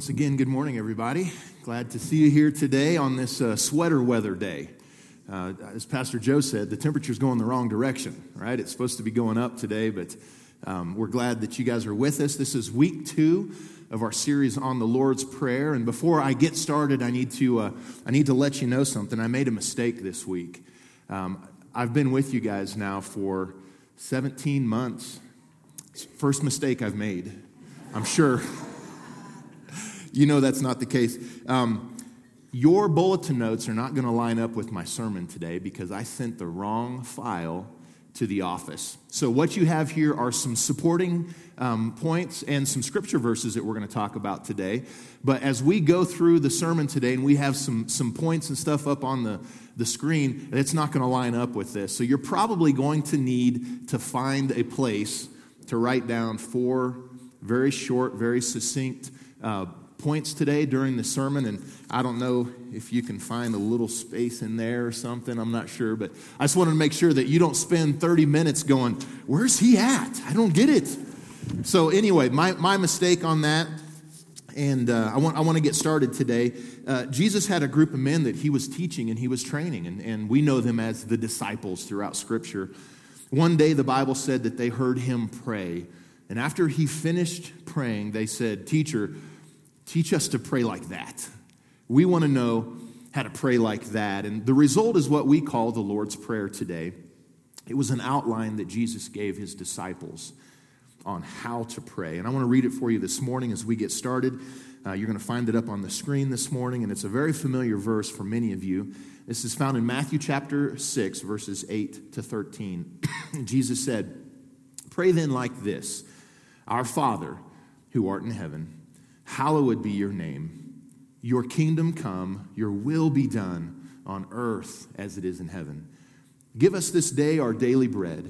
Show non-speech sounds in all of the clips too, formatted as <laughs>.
Once again, good morning, everybody. Glad to see you here today on this uh, sweater weather day. Uh, as Pastor Joe said, the temperature's going the wrong direction, right? It's supposed to be going up today, but um, we're glad that you guys are with us. This is week two of our series on the Lord's Prayer. And before I get started, I need to, uh, I need to let you know something. I made a mistake this week. Um, I've been with you guys now for 17 months. First mistake I've made, I'm sure <laughs> you know that's not the case. Um, your bulletin notes are not going to line up with my sermon today because I sent the wrong file to the office. So, what you have here are some supporting um, points and some scripture verses that we're going to talk about today. But as we go through the sermon today and we have some, some points and stuff up on the, the screen, it's not going to line up with this. So, you're probably going to need to find a place to write down four very short, very succinct uh, points today during the sermon, and I don't know if you can find a little space in there or something. I'm not sure, but I just wanted to make sure that you don't spend 30 minutes going, Where's he at? I don't get it. So, anyway, my, my mistake on that, and uh, I, want, I want to get started today. Uh, Jesus had a group of men that he was teaching and he was training, and, and we know them as the disciples throughout Scripture. One day, the Bible said that they heard him pray. And after he finished praying, they said, Teacher, Teach us to pray like that. We want to know how to pray like that. And the result is what we call the Lord's Prayer today. It was an outline that Jesus gave his disciples on how to pray. And I want to read it for you this morning as we get started. Uh, you're going to find it up on the screen this morning, and it's a very familiar verse for many of you. This is found in Matthew chapter 6, verses 8 to 13. <coughs> Jesus said, Pray then like this Our Father, who art in heaven, Hallowed be your name. Your kingdom come, your will be done on earth as it is in heaven. Give us this day our daily bread,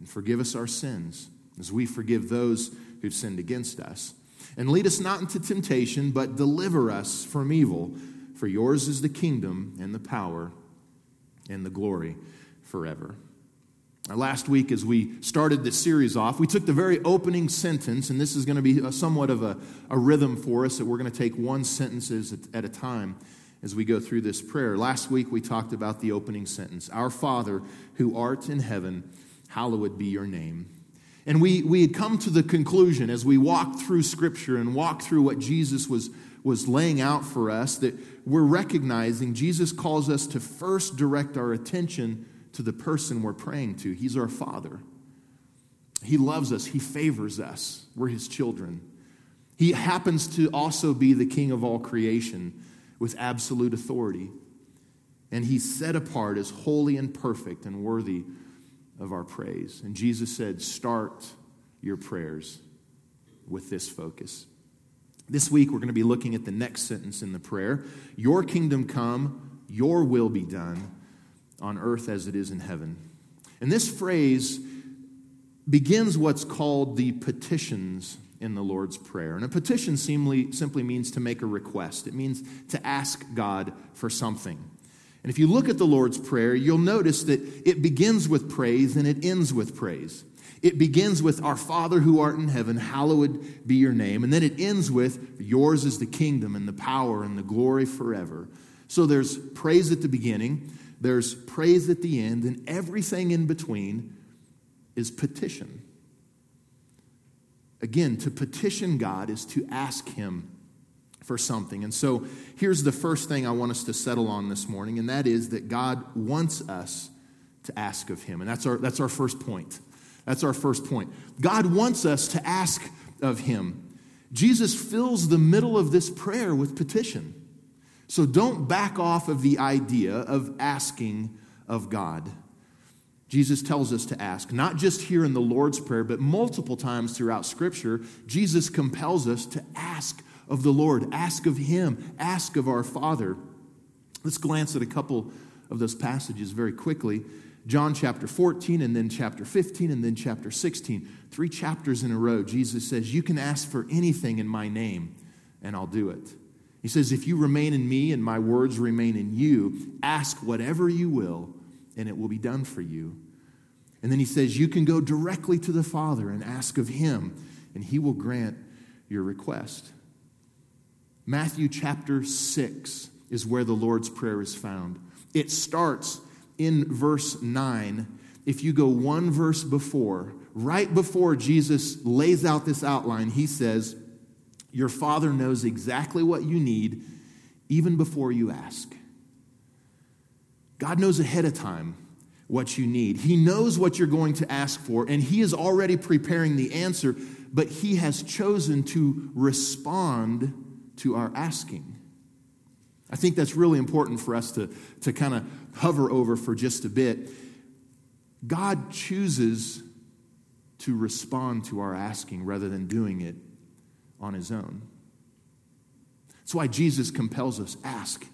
and forgive us our sins, as we forgive those who've sinned against us. And lead us not into temptation, but deliver us from evil. For yours is the kingdom, and the power, and the glory forever. Last week, as we started this series off, we took the very opening sentence, and this is going to be a, somewhat of a, a rhythm for us that we're going to take one sentence at a time as we go through this prayer. Last week, we talked about the opening sentence Our Father, who art in heaven, hallowed be your name. And we, we had come to the conclusion as we walked through Scripture and walked through what Jesus was, was laying out for us that we're recognizing Jesus calls us to first direct our attention to the person we're praying to. He's our Father. He loves us, He favors us. We're His children. He happens to also be the King of all creation with absolute authority. And He's set apart as holy and perfect and worthy of our praise. And Jesus said, Start your prayers with this focus. This week, we're going to be looking at the next sentence in the prayer Your kingdom come, your will be done on earth as it is in heaven. And this phrase begins what's called the petitions in the Lord's Prayer. And a petition simply, means to make a request, it means to ask God for something. And if you look at the Lord's Prayer, you'll notice that it begins with praise and it ends with praise. It begins with, Our Father who art in heaven, hallowed be your name. And then it ends with, Yours is the kingdom and the power and the glory forever. So there's praise at the beginning, there's praise at the end, and everything in between is petition. Again, to petition God is to ask Him for something. And so here's the first thing I want us to settle on this morning, and that is that God wants us to ask of Him. And that's our, that's our first point. That's our first point. God wants us to ask of Him. Jesus fills the middle of this prayer with petition. So don't back off of the idea of asking of God. Jesus tells us to ask, not just here in the Lord's Prayer, but multiple times throughout Scripture. Jesus compels us to ask of the Lord, ask of Him, ask of our Father. Let's glance at a couple of those passages very quickly. John chapter 14, and then chapter 15, and then chapter 16. Three chapters in a row, Jesus says, You can ask for anything in my name, and I'll do it. He says, If you remain in me and my words remain in you, ask whatever you will, and it will be done for you. And then he says, You can go directly to the Father and ask of him, and he will grant your request. Matthew chapter 6 is where the Lord's Prayer is found. It starts in verse 9. If you go one verse before, right before Jesus lays out this outline, he says, Your Father knows exactly what you need even before you ask. God knows ahead of time what you need. He knows what you're going to ask for, and He is already preparing the answer, but He has chosen to respond to our asking. I think that's really important for us to, to kind of hover over for just a bit. God chooses to respond to our asking rather than doing it on His own. That's why Jesus compels us ask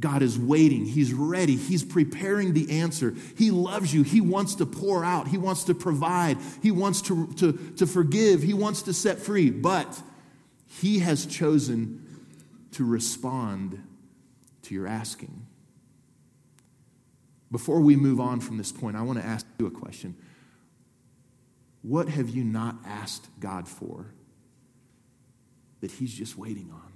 God is waiting. He's ready. He's preparing the answer. He loves you. He wants to pour out. He wants to provide. He wants to, to, to forgive. He wants to set free. But He has chosen to respond to your asking. Before we move on from this point, I want to ask you a question. What have you not asked God for that He's just waiting on?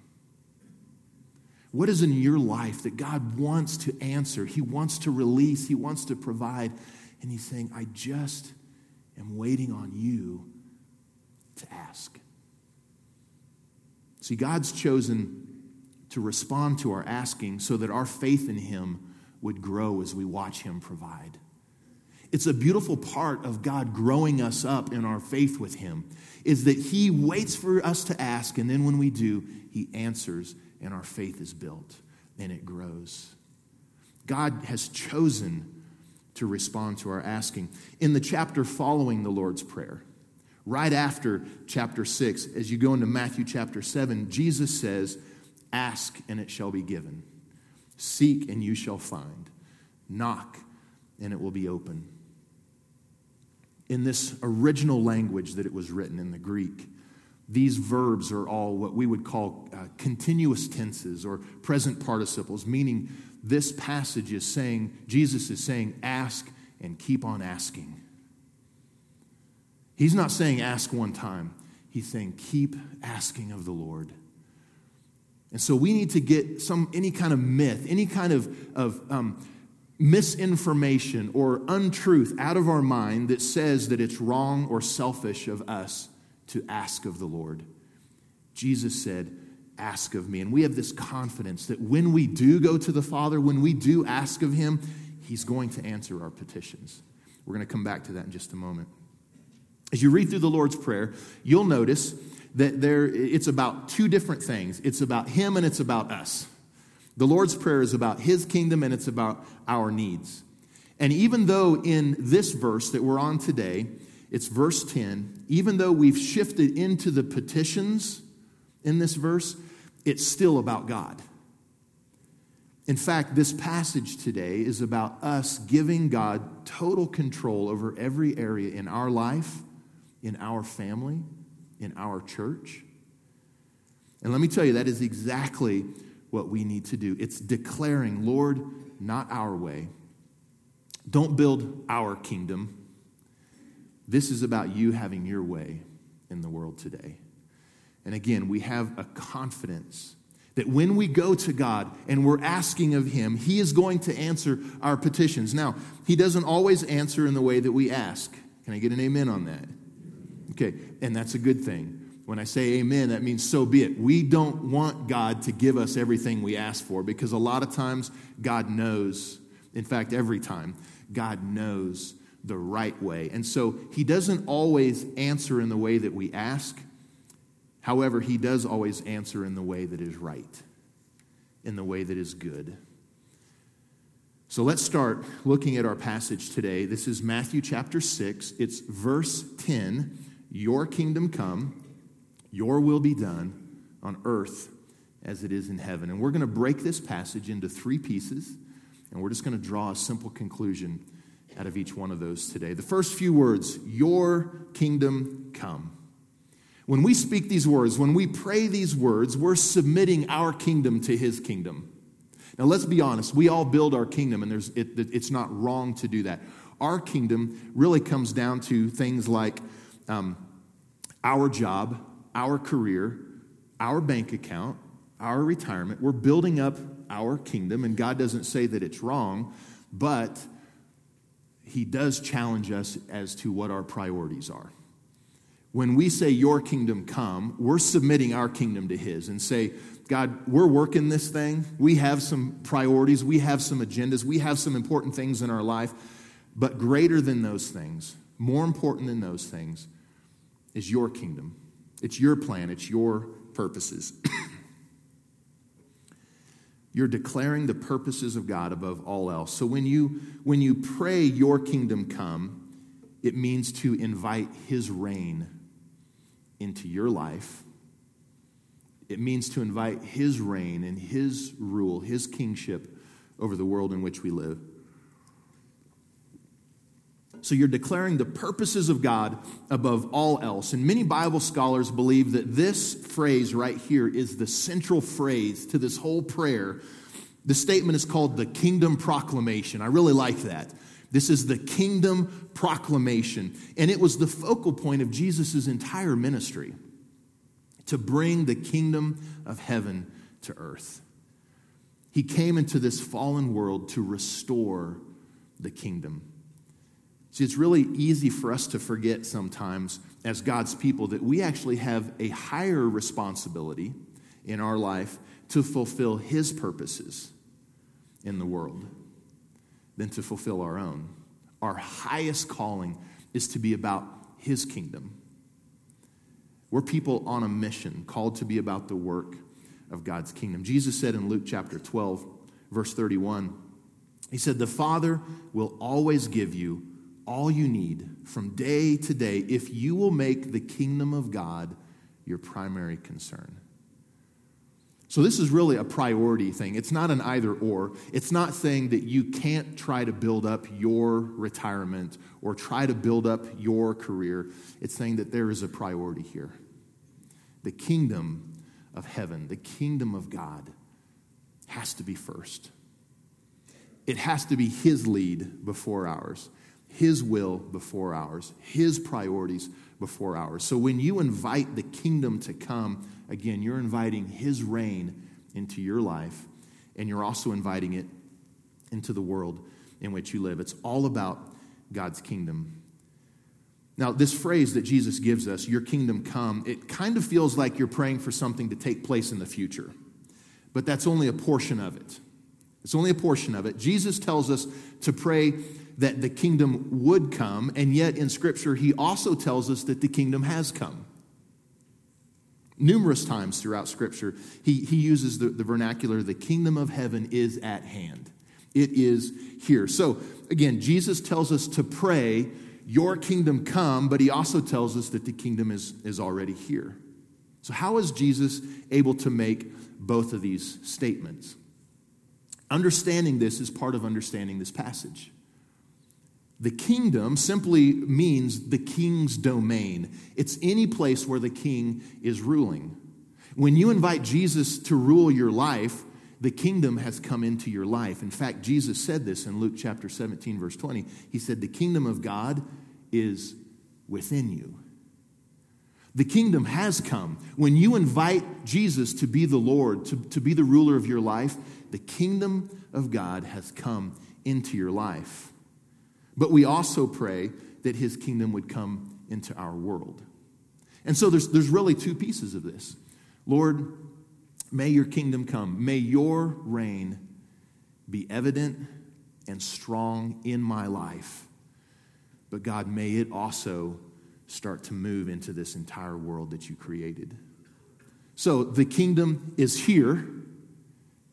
What is in your life that God wants to answer? He wants to release, He wants to provide. And He's saying, I just am waiting on you to ask. See, God's chosen to respond to our asking so that our faith in Him would grow as we watch Him provide. It's a beautiful part of God growing us up in our faith with Him, is that He waits for us to ask, and then when we do, He answers and our faith is built and it grows. God has chosen to respond to our asking. In the chapter following the Lord's Prayer, right after chapter 6, as you go into Matthew chapter 7, Jesus says, Ask and it shall be given, seek and you shall find, knock and it will be open. In this original language that it was written in the Greek, these verbs are all what we would call uh, continuous tenses or present participles, meaning this passage is saying, Jesus is saying, ask and keep on asking. He's not saying ask one time, he's saying keep asking of the Lord. And so we need to get some any kind of myth, any kind of, of um, misinformation or untruth out of our mind that says that it's wrong or selfish of us to ask of the Lord. Jesus said, Ask of me. And we have this confidence that when we do go to the Father, when we do ask of Him, He's going to answer our petitions. We're going to come back to that in just a moment. As you read through the Lord's Prayer, you'll notice that there, it's about two different things it's about Him and it's about us. The Lord's Prayer is about His kingdom and it's about our needs. And even though in this verse that we're on today, it's verse 10. Even though we've shifted into the petitions in this verse, it's still about God. In fact, this passage today is about us giving God total control over every area in our life, in our family, in our church. And let me tell you, that is exactly what we need to do. It's declaring, Lord, not our way. Don't build our kingdom, this is about you having your way in the world today. And again, we have a confidence that when we go to God and we're asking of Him, He is going to answer our petitions. Now, He doesn't always answer in the way that we ask. Can I get an amen on that? Okay, and that's a good thing. When I say amen, that means so be it. We don't want God to give us everything we ask for because a lot of times God knows, in fact, every time, God knows the right way. And so he doesn't always answer in the way that we ask. However, he does always answer in the way that is right, in the way that is good. So let's start looking at our passage today. This is Matthew chapter 6. It's verse 10 Your kingdom come, your will be done on earth as it is in heaven. And we're going to break this passage into three pieces, and we're just going to draw a simple conclusion out of each one of those today. The first few words, Your kingdom come. When we speak these words, when we pray these words, we're submitting our kingdom to His kingdom. Now, let's be honest. We all build our kingdom, and there's, it, it's not wrong to do that. Our kingdom really comes down to things like um, our job, our career, our bank account, our retirement. We're building up our kingdom, and God doesn't say that it's wrong, but He does challenge us as to what our priorities are. When we say, Your kingdom come, we're submitting our kingdom to His and say, God, we're working this thing. We have some priorities, we have some agendas, we have some important things in our life, but greater than those things, more important than those things, is your kingdom. It's your plan, it's your purposes. <coughs> You're declaring the purposes of God above all else. So when you when you pray your kingdom come, it means to invite his reign into your life. It means to invite his reign and his rule, his kingship over the world in which we live. So you're declaring the purposes of God above all else. And many Bible scholars believe that this phrase right here is the central phrase to this whole prayer. The statement is called the kingdom proclamation. I really like that. This is the kingdom proclamation. And it was the focal point of Jesus' entire ministry to bring the kingdom of heaven to earth. He came into this fallen world to restore the kingdom. See, it's really easy for us to forget sometimes as God's people that we actually have a higher responsibility in our life to fulfill His purposes in the world than to fulfill our own. Our highest calling is to be about His kingdom. We're people on a mission called to be about the work of God's kingdom. Jesus said in Luke chapter 12, verse 31, He said, The Father will always give you all you need from day to day if you will make the kingdom of God your primary concern. So, this is really a priority thing. It's not an either or. It's not saying that you can't try to build up your retirement or try to build up your career. It's saying that there is a priority here. The kingdom of heaven, the kingdom of God, has to be first. It has to be His lead before ours. His will before ours, His priorities before ours. So when you invite the kingdom to come, again, you're inviting His reign into your life, and you're also inviting it into the world in which you live. It's all about God's kingdom. Now, this phrase that Jesus gives us, your kingdom come, it kind of feels like you're praying for something to take place in the future. But that's only a portion of it. It's only a portion of it. Jesus tells us to pray that the kingdom would come, and yet in Scripture, he also tells us that the kingdom has come. Numerous times throughout Scripture, he, he uses the, the vernacular, the kingdom of heaven is at hand. It is here. So, again, Jesus tells us to pray, Your kingdom come, but he also tells us that the kingdom is, is already here. So, how is Jesus able to make both of these statements? Understanding this is part of understanding this passage. The kingdom simply means the king's domain. It's any place where the king is ruling. When you invite Jesus to rule your life, the kingdom has come into your life. In fact, Jesus said this in Luke chapter 17, verse 20. He said, The kingdom of God is within you. The kingdom has come. When you invite Jesus to be the Lord, to, to be the ruler of your life, the kingdom of God has come into your life. But we also pray that his kingdom would come into our world. And so there's, there's really two pieces of this. Lord, may your kingdom come. May your reign be evident and strong in my life. But God, may it also start to move into this entire world that you created. So the kingdom is here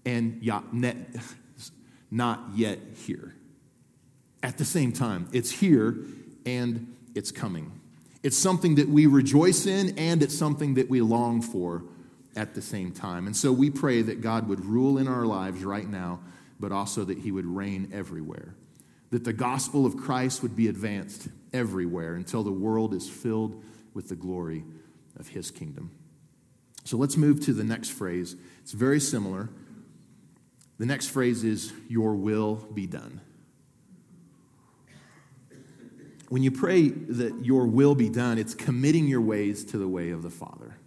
and <laughs> not yet here at the same time. It's here and it's coming. It's something that we rejoice in and it's something that we long for at the same time. And so we pray that God would rule in our lives right now, but also that He would reign everywhere. That the gospel of Christ would be advanced everywhere until the world is filled with the glory of His kingdom. So let's move to the next phrase. It's very similar. The next phrase is, Your will be done. When you pray that your will be done, it's committing your ways to the way of the Father.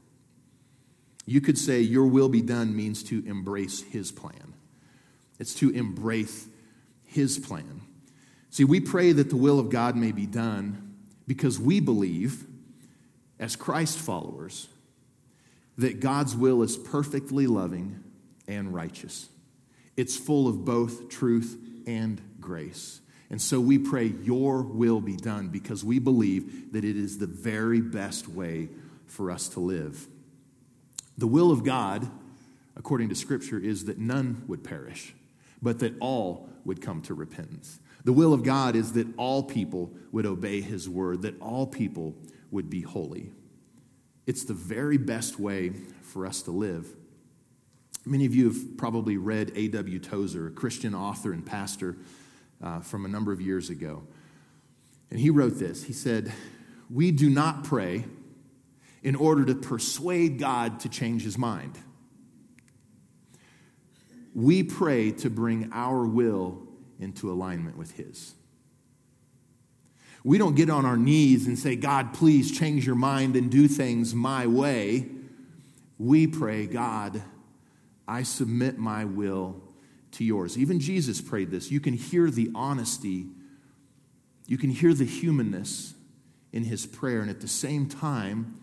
You could say, Your will be done means to embrace His plan. It's to embrace His plan. See, we pray that the will of God may be done because we believe, as Christ followers, that God's will is perfectly loving and righteous. It's full of both truth and grace. And so we pray, Your will be done because we believe that it is the very best way for us to live. The will of God, according to Scripture, is that none would perish, but that all would come to repentance. The will of God is that all people would obey His word, that all people would be holy. It's the very best way for us to live. Many of you have probably read A.W. Tozer, a Christian author and pastor uh, from a number of years ago. And he wrote this He said, We do not pray in order to persuade God to change his mind. We pray to bring our will into alignment with his. We don't get on our knees and say, God, please change your mind and do things my way. We pray, God, I submit my will to yours. Even Jesus prayed this. You can hear the honesty, you can hear the humanness in his prayer, and at the same time,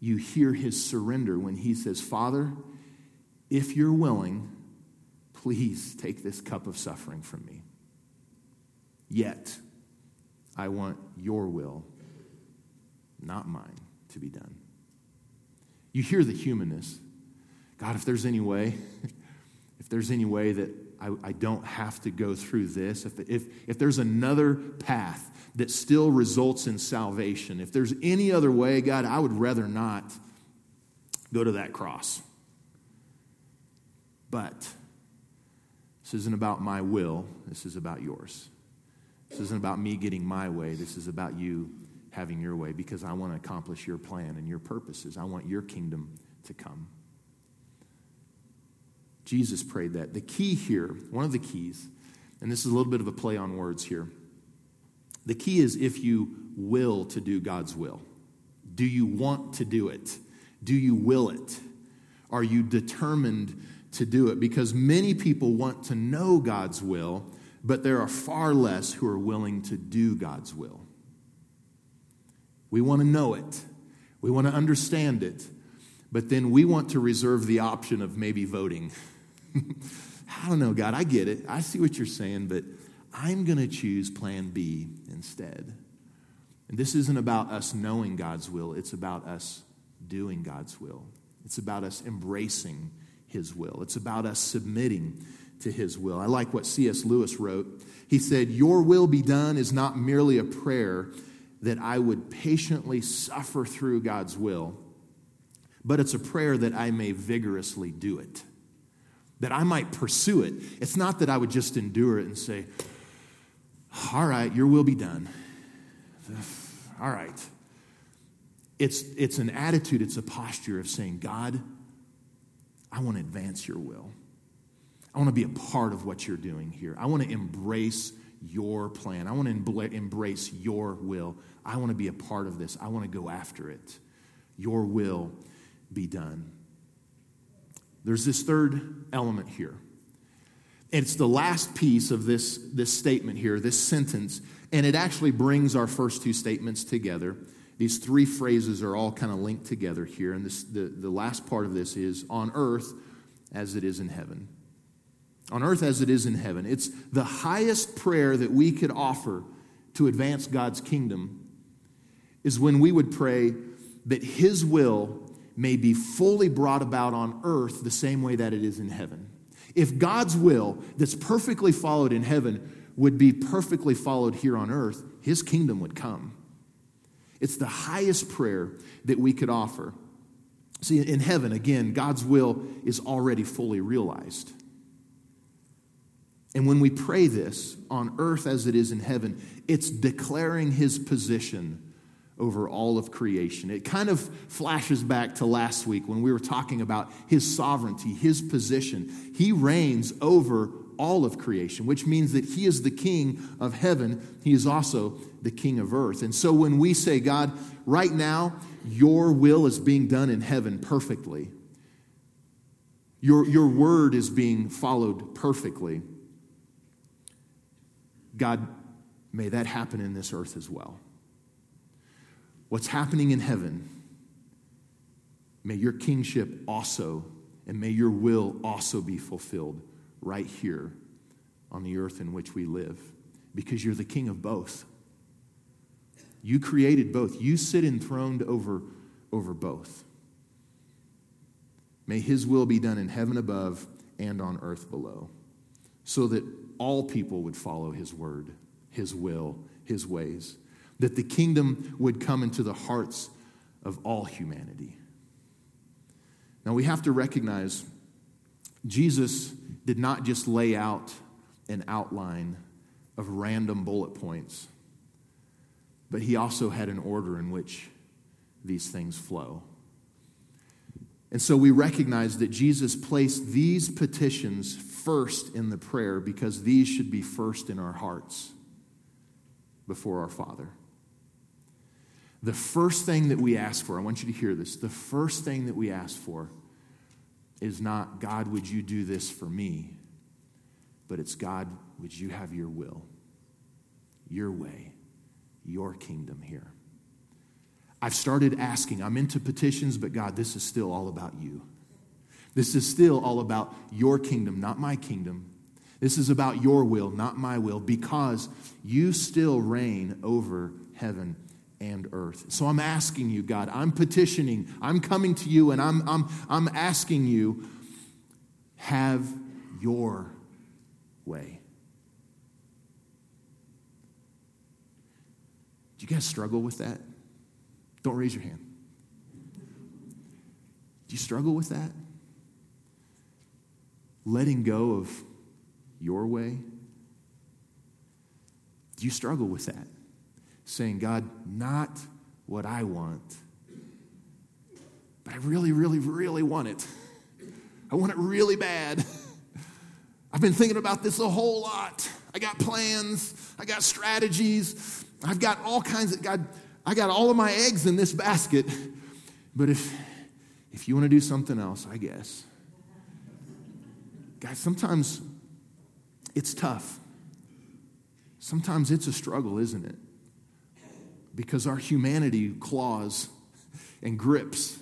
you hear his surrender when he says, Father, if you're willing, please take this cup of suffering from me. Yet, I want your will, not mine, to be done. You hear the humanness. God, if there's any way, if there's any way that I, I don't have to go through this, if, if, if there's another path that still results in salvation, if there's any other way, God, I would rather not go to that cross. But this isn't about my will, this is about yours. This isn't about me getting my way. This is about you having your way because I want to accomplish your plan and your purposes. I want your kingdom to come. Jesus prayed that. The key here, one of the keys, and this is a little bit of a play on words here. The key is if you will to do God's will. Do you want to do it? Do you will it? Are you determined to do it? Because many people want to know God's will, but there are far less who are willing to do God's will. We want to know it, we want to understand it, but then we want to reserve the option of maybe voting. <laughs> <laughs> I don't know, God, I get it. I see what you're saying, but I'm going to choose plan B instead. And this isn't about us knowing God's will, it's about us doing God's will. It's about us embracing His will. It's about us submitting to his will. I like what C.S. Lewis wrote. He said, Your will be done is not merely a prayer that I would patiently suffer through God's will, but it's a prayer that I may vigorously do it, that I might pursue it. It's not that I would just endure it and say, All right, your will be done. All right. It's, it's an attitude, it's a posture of saying, God, I want to advance your will. I want to be a part of what you're doing here. I want to embrace your plan. I want to embrace your will. I want to be a part of this. I want to go after it. Your will be done. There's this third element here. It's the last piece of this, this statement here, this sentence, and it actually brings our first two statements together. These three phrases are all kind of linked together here, and this, the, the last part of this is on earth as it is in heaven on earth as it is in heaven. It's the highest prayer that we could offer to advance God's kingdom is when we would pray that His will may be fully brought about on earth the same way that it is in heaven. If God's will, that's perfectly followed in heaven, would be perfectly followed here on earth, His kingdom would come. It's the highest prayer that we could offer. See, in heaven, again, God's will is already fully realized. And when we pray this on earth as it is in heaven, it's declaring his position over all of creation. It kind of flashes back to last week when we were talking about his sovereignty, his position. He reigns over all of creation, which means that He is the King of heaven. He is also the King of earth. And so when we say, God, right now, your will is being done in heaven perfectly, your, your word is being followed perfectly. God, may that happen in this earth as well. What's happening in heaven, may your kingship also, and may your will also be fulfilled right here on the earth in which we live, because you're the king of both. You created both. You sit enthroned over, over both. May his will be done in heaven above and on earth below, so that all people would follow his word, his will, his ways, that the kingdom would come into the hearts of all humanity. Now we have to recognize Jesus did not just lay out an outline of random bullet points, but he also had an order in which these things flow. And so we recognize that Jesus placed these petitions first in the prayer because these should be first in our hearts before our Father. The first thing that we ask for, I want you to hear this. The first thing that we ask for is not, God, would you do this for me? But it's, God, would you have your will, your way, your kingdom here? I've started asking. I'm into petitions, but God, this is still all about you. This is still all about your kingdom, not my kingdom. This is about your will, not my will, because you still reign over heaven and earth. So I'm asking you, God, I'm petitioning, I'm coming to you, and I'm, I'm, I'm asking you, have your way. Do you guys struggle with that? Don't raise your hand. Do you struggle with that? Letting go of your way? Do you struggle with that? Saying, God, not what I want, but I really, really, really want it. I want it really bad. <laughs> I've been thinking about this a whole lot. I got plans, I got strategies, I've got all kinds of God. I got all of my eggs in this basket, but if, if you want to do something else, I guess. Guys, sometimes it's tough. Sometimes it's a struggle, isn't it? Because our humanity claws and grips.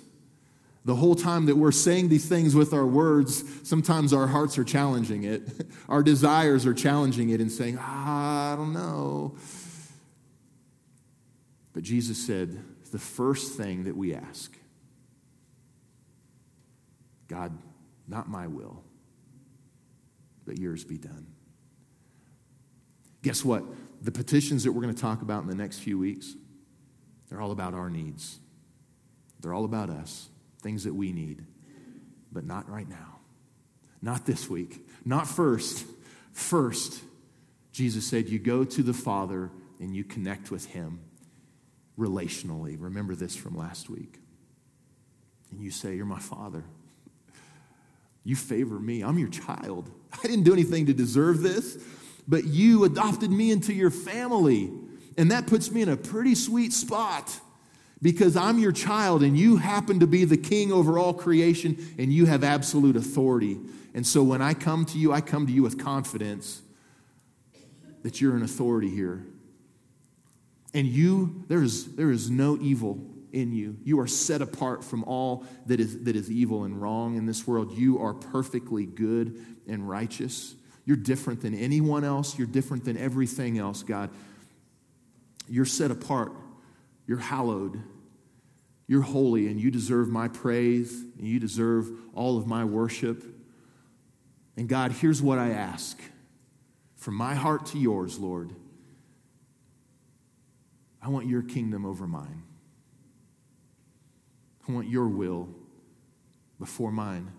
The whole time that we're saying these things with our words, sometimes our hearts are challenging it. <laughs> Our desires are challenging it and saying, I don't know. But Jesus said, the first thing that we ask God, not my will, but yours be done. Guess what? The petitions that we're going to talk about in the next few weeks, they're all about our needs. They're all about us, things that we need, but not right now. Not this week. Not first. First, Jesus said, you go to the Father and you connect with Him relationally. Remember this from last week. And you say, You're my father. You favor me. I'm your child. I didn't do anything to deserve this, but you adopted me into your family. And that puts me in a pretty sweet spot because I'm your child and you happen to be the king over all creation and you have absolute authority. And so when I come to you, I come to you with confidence that you're an authority here and you, there is, there is no evil in you. You are set apart from all that is, that is evil and wrong in this world. You are perfectly good and righteous. You're different than anyone else. You're different than everything else, God. You're set apart. You're hallowed. You're holy, and you deserve my praise, and you deserve all of my worship. And God, here's what I ask from my heart to yours, Lord. I want your kingdom over mine. I want your will before mine.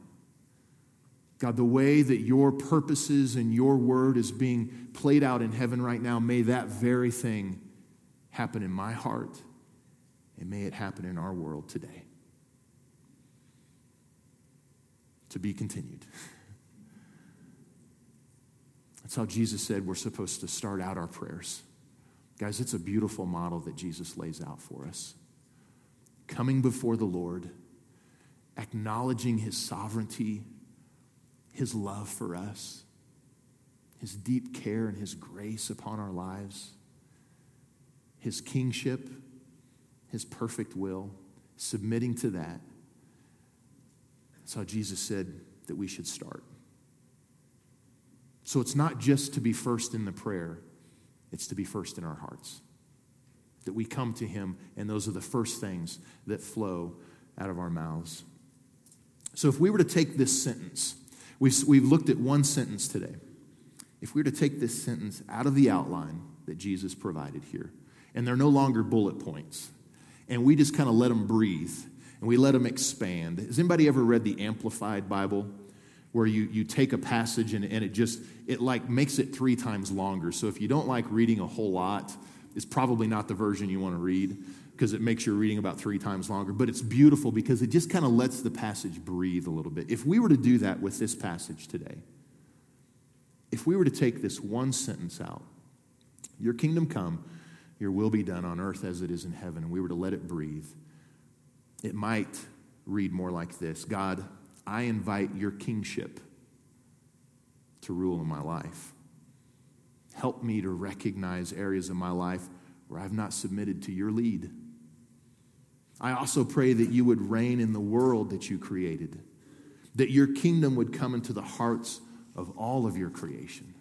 God, the way that your purposes and your word is being played out in heaven right now, may that very thing happen in my heart and may it happen in our world today. To be continued. <laughs> That's how Jesus said we're supposed to start out our prayers. Guys, it's a beautiful model that Jesus lays out for us. Coming before the Lord, acknowledging his sovereignty, his love for us, his deep care and his grace upon our lives, his kingship, his perfect will, submitting to that. That's how Jesus said that we should start. So it's not just to be first in the prayer, it's to be first in our hearts. That we come to Him, and those are the first things that flow out of our mouths. So if we were to take this sentence, we've, we've looked at one sentence today. If we were to take this sentence out of the outline that Jesus provided here, and they're no longer bullet points, and we just kind of let them breathe and we let them expand. Has anybody ever read the Amplified Bible? where you, you take a passage and, and it just it like makes it three times longer so if you don't like reading a whole lot it's probably not the version you want to read because it makes your reading about three times longer but it's beautiful because it just kind of lets the passage breathe a little bit if we were to do that with this passage today if we were to take this one sentence out your kingdom come your will be done on earth as it is in heaven and we were to let it breathe it might read more like this god I invite your kingship to rule in my life. Help me to recognize areas of my life where I've not submitted to your lead. I also pray that you would reign in the world that you created, that your kingdom would come into the hearts of all of your creation.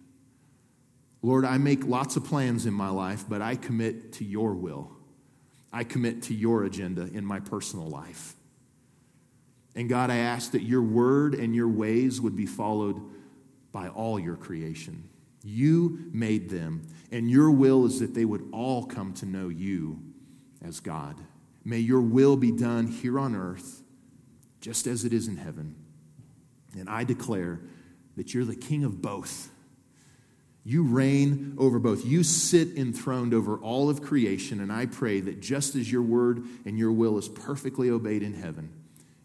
Lord, I make lots of plans in my life, but I commit to your will. I commit to your agenda in my personal life. And God, I ask that your word and your ways would be followed by all your creation. You made them, and your will is that they would all come to know you as God. May your will be done here on earth, just as it is in heaven. And I declare that you're the king of both. You reign over both. You sit enthroned over all of creation, and I pray that just as your word and your will is perfectly obeyed in heaven,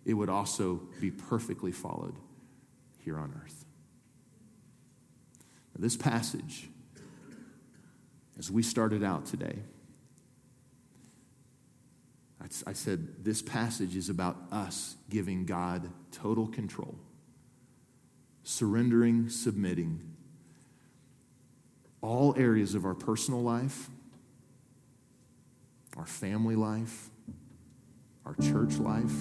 it would also be perfectly followed here on earth. Now, this passage, as we started out today, I said this passage is about us giving God total control, surrendering, submitting all areas of our personal life, our family life, our church life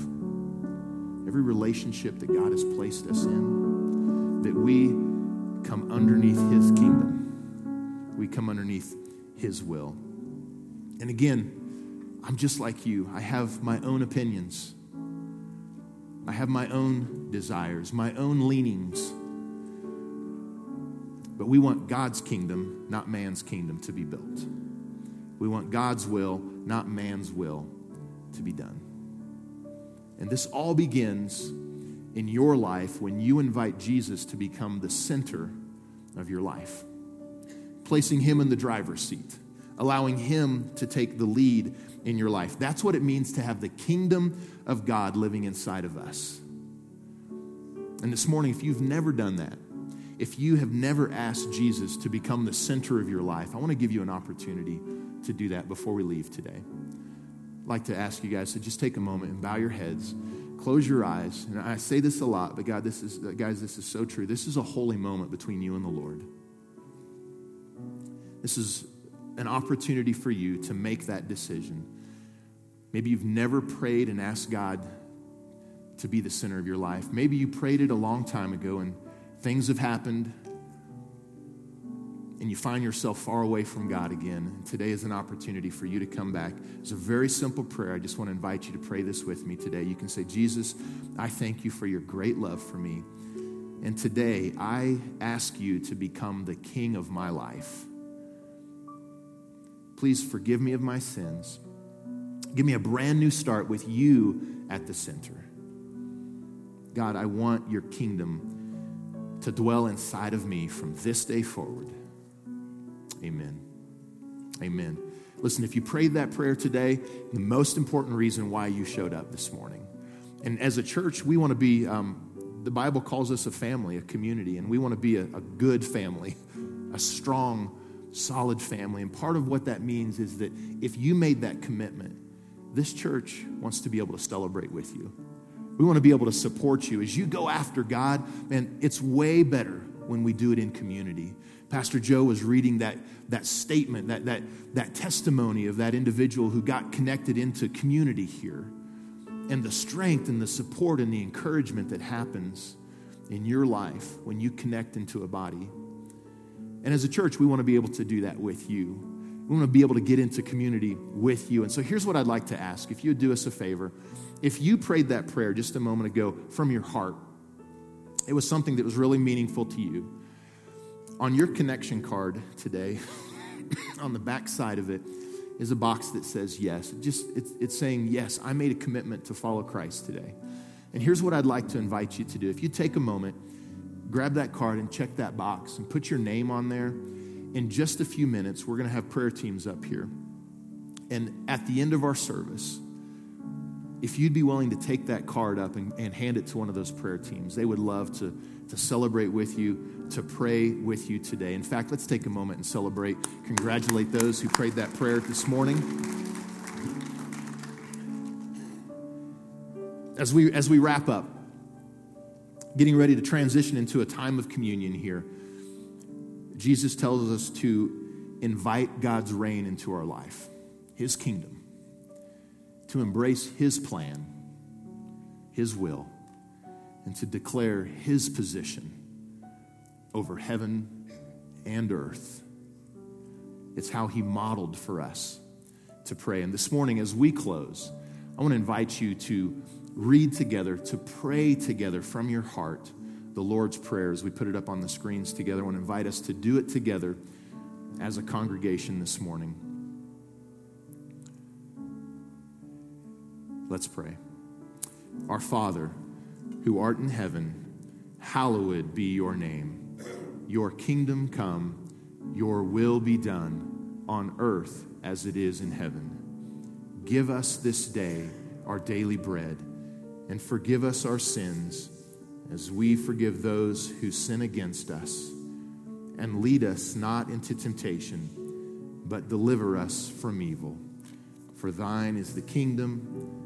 every relationship that God has placed us in, that we come underneath His kingdom. We come underneath His will. And again, I'm just like you. I have my own opinions, I have my own desires, my own leanings. But we want God's kingdom, not man's kingdom, to be built. We want God's will, not man's will, to be done. And this all begins in your life when you invite Jesus to become the center of your life, placing him in the driver's seat, allowing him to take the lead in your life. That's what it means to have the kingdom of God living inside of us. And this morning, if you've never done that, if you have never asked Jesus to become the center of your life, I want to give you an opportunity to do that before we leave today I'd like to ask you guys to just take a moment and bow your heads, close your eyes. And I say this a lot, but God, this is, uh, guys, this is so true. This is a holy moment between you and the Lord. This is an opportunity for you to make that decision. Maybe you've never prayed and asked God to be the center of your life. Maybe you prayed it a long time ago and things have happened and you find yourself far away from God again, and today is an opportunity for you to come back. It's a very simple prayer. I just want to invite you to pray this with me today. You can say, Jesus, I thank you for your great love for me. And today, I ask you to become the king of my life. Please forgive me of my sins. Give me a brand new start with you at the center. God, I want your kingdom to dwell inside of me from this day forward. Amen. Amen. Listen, if you prayed that prayer today, the most important reason why you showed up this morning. And as a church, we want to be, um, the Bible calls us a family, a community, and we want to be a, a good family. <laughs> a strong, solid family. And part of what that means is that if you made that commitment, this church wants to be able to celebrate with you. We want to be able to support you as you go after God. Man, it's way better when we do it in community. Pastor Joe was reading that, that statement, that, that, that testimony of that individual who got connected into community here, and the strength and the support and the encouragement that happens in your life when you connect into a body. And as a church, we want to be able to do that with you. We want to be able to get into community with you. And so here's what I'd like to ask if you would do us a favor. If you prayed that prayer just a moment ago from your heart, it was something that was really meaningful to you. On your connection card today, <coughs> on the back side of it, is a box that says yes. It just it's, it's saying yes. I made a commitment to follow Christ today. And here's what I'd like to invite you to do. If you take a moment, grab that card and check that box and put your name on there. In just a few minutes, we're going to have prayer teams up here. And at the end of our service, if you'd be willing to take that card up and, and, hand it to one of those prayer teams, they would love to, to celebrate with you, to pray with you today. In fact, let's take a moment and celebrate, congratulate those who prayed that prayer this morning. As we, as we wrap up, getting ready to transition into a time of communion here, Jesus tells us to invite God's reign into our life, His kingdom, to embrace His plan, His will, and to declare His position over heaven and earth. It's how He modeled for us to pray. And this morning, as we close, I want to invite you to read together, to pray together from your heart the Lord's Prayer as we put it up on the screens together. I want to invite us to do it together as a congregation this morning. Let's pray. Our Father, who art in heaven, hallowed be your name. Your kingdom come, your will be done on earth as it is in heaven. Give us this day our daily bread and forgive us our sins as we forgive those who sin against us. And lead us not into temptation, but deliver us from evil. For thine is the kingdom